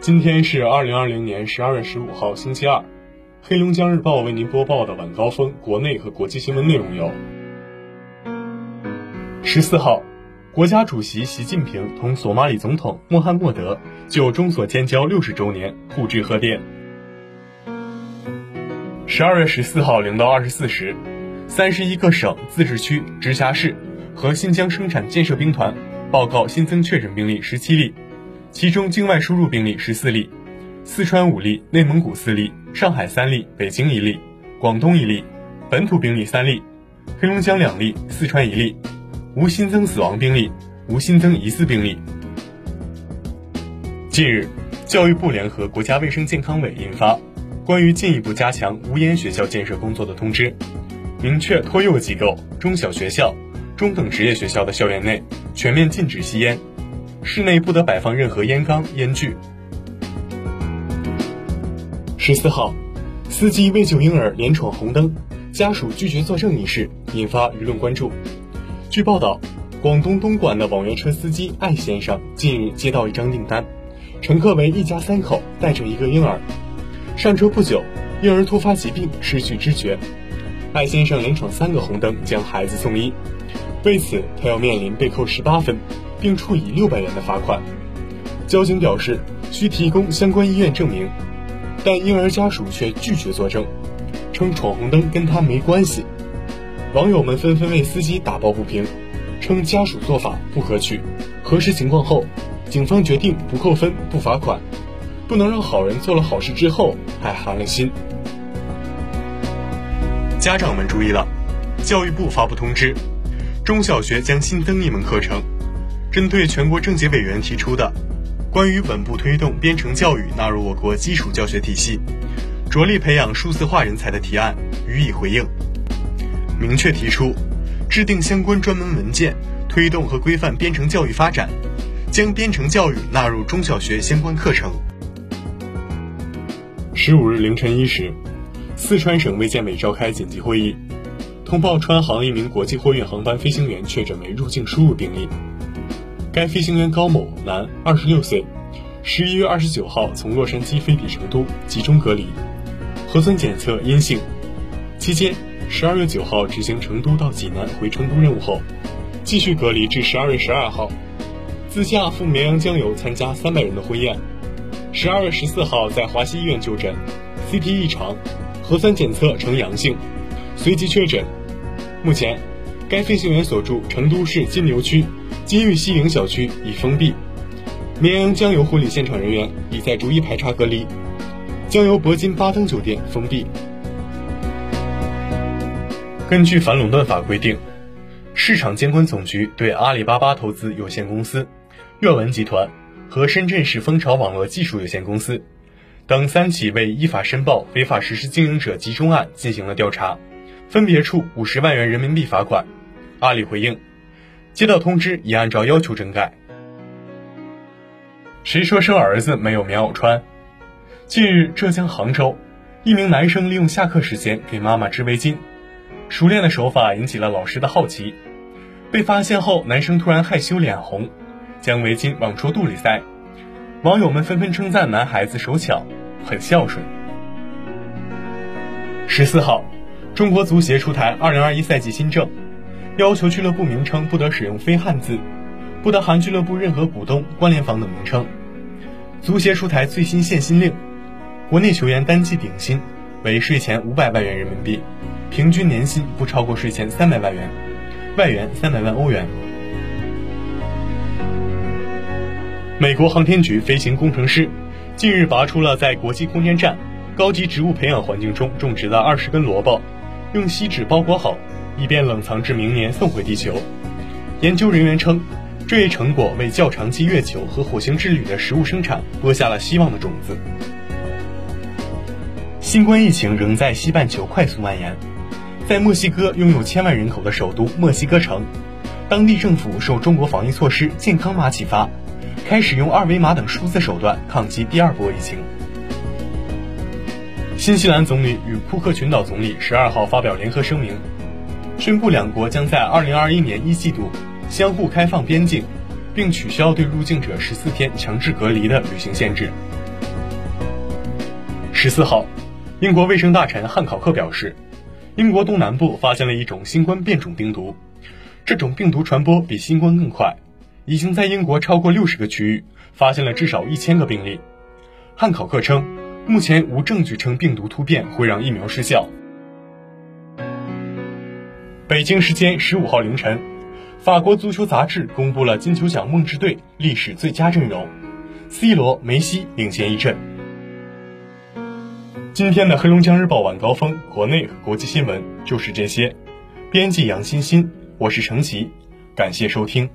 今天是二零二零年十二月十五号，星期二。黑龙江日报为您播报的晚高峰国内和国际新闻内容有：十四号，国家主席习近平同索马里总统穆罕默德就中索建交六十周年互致贺电。十二月十四号零到二十四时，三十一个省、自治区、直辖市和新疆生产建设兵团报告新增确诊病例十七例。其中境外输入病例十四例，四川五例，内蒙古四例，上海三例，北京一例，广东一例，本土病例三例，黑龙江两例，四川一例，无新增死亡病例，无新增疑似病例。近日，教育部联合国家卫生健康委印发《关于进一步加强无烟学校建设工作的通知》，明确托幼机构、中小学校、中等职业学校的校园内全面禁止吸烟。室内不得摆放任何烟缸、烟具。十四号，司机为救婴儿连闯红灯，家属拒绝作证一事引发舆论关注。据报道，广东东莞的网约车司机艾先生近日接到一张订单，乘客为一家三口，带着一个婴儿。上车不久，婴儿突发疾病，失去知觉。艾先生连闯三个红灯将孩子送医，为此他要面临被扣十八分。并处以六百元的罚款。交警表示需提供相关医院证明，但婴儿家属却拒绝作证，称闯红灯跟他没关系。网友们纷纷为司机打抱不平，称家属做法不可取。核实情况后，警方决定不扣分、不罚款，不能让好人做了好事之后还寒了心。家长们注意了，教育部发布通知，中小学将新增一门课程。针对全国政协委员提出的关于稳步推动编程教育纳入我国基础教学体系、着力培养数字化人才的提案予以回应，明确提出制定相关专门文件，推动和规范编程教育发展，将编程教育纳入中小学相关课程。十五日凌晨一时，四川省卫健委召开紧急会议，通报川航一名国际货运航班飞行员确诊为入境输入病例。该飞行员高某，男，二十六岁，十一月二十九号从洛杉矶飞抵成都，集中隔离，核酸检测阴性。期间，十二月九号执行成都到济南回成都任务后，继续隔离至十二月十二号，自驾赴绵阳江油参加三百人的婚宴。十二月十四号在华西医院就诊，CT 异常，核酸检测呈阳性，随即确诊。目前，该飞行员所住成都市金牛区。金玉西营小区已封闭，绵阳江油婚礼现场人员已在逐一排查隔离。江油铂金巴登酒店封闭。根据反垄断法规定，市场监管总局对阿里巴巴投资有限公司、阅文集团和深圳市蜂巢网络技术有限公司等三起未依法申报违法实施经营者集中案进行了调查，分别处五十万元人民币罚款。阿里回应。接到通知，已按照要求整改。谁说生儿子没有棉袄穿？近日，浙江杭州，一名男生利用下课时间给妈妈织围巾，熟练的手法引起了老师的好奇。被发现后，男生突然害羞脸红，将围巾往戳肚里塞。网友们纷纷称赞男孩子手巧，很孝顺。十四号，中国足协出台二零二一赛季新政。要求俱乐部名称不得使用非汉字，不得含俱乐部任何股东、关联方等名称。足协出台最新限薪令，国内球员单季顶薪为税前五百万元人民币，平均年薪不超过税前三百万元，外援三百万欧元。美国航天局飞行工程师近日拔出了在国际空间站高级植物培养环境中种植的二十根萝卜，用锡纸包裹好。以便冷藏至明年送回地球。研究人员称，这一成果为较长期月球和火星之旅的食物生产播下了希望的种子。新冠疫情仍在西半球快速蔓延，在墨西哥拥有千万人口的首都墨西哥城，当地政府受中国防疫措施“健康码”启发，开始用二维码等数字手段抗击第二波疫情。新西兰总理与库克群岛总理十二号发表联合声明。宣布两国将在二零二一年一季度相互开放边境，并取消对入境者十四天强制隔离的旅行限制。十四号，英国卫生大臣汉考克表示，英国东南部发现了一种新冠变种病毒，这种病毒传播比新冠更快，已经在英国超过六十个区域发现了至少一千个病例。汉考克称，目前无证据称病毒突变会让疫苗失效。北京时间十五号凌晨，法国足球杂志公布了金球奖梦之队历史最佳阵容，C 罗、梅西领衔一阵。今天的黑龙江日报晚高峰，国内和国际新闻就是这些。编辑杨欣欣，我是程琦，感谢收听。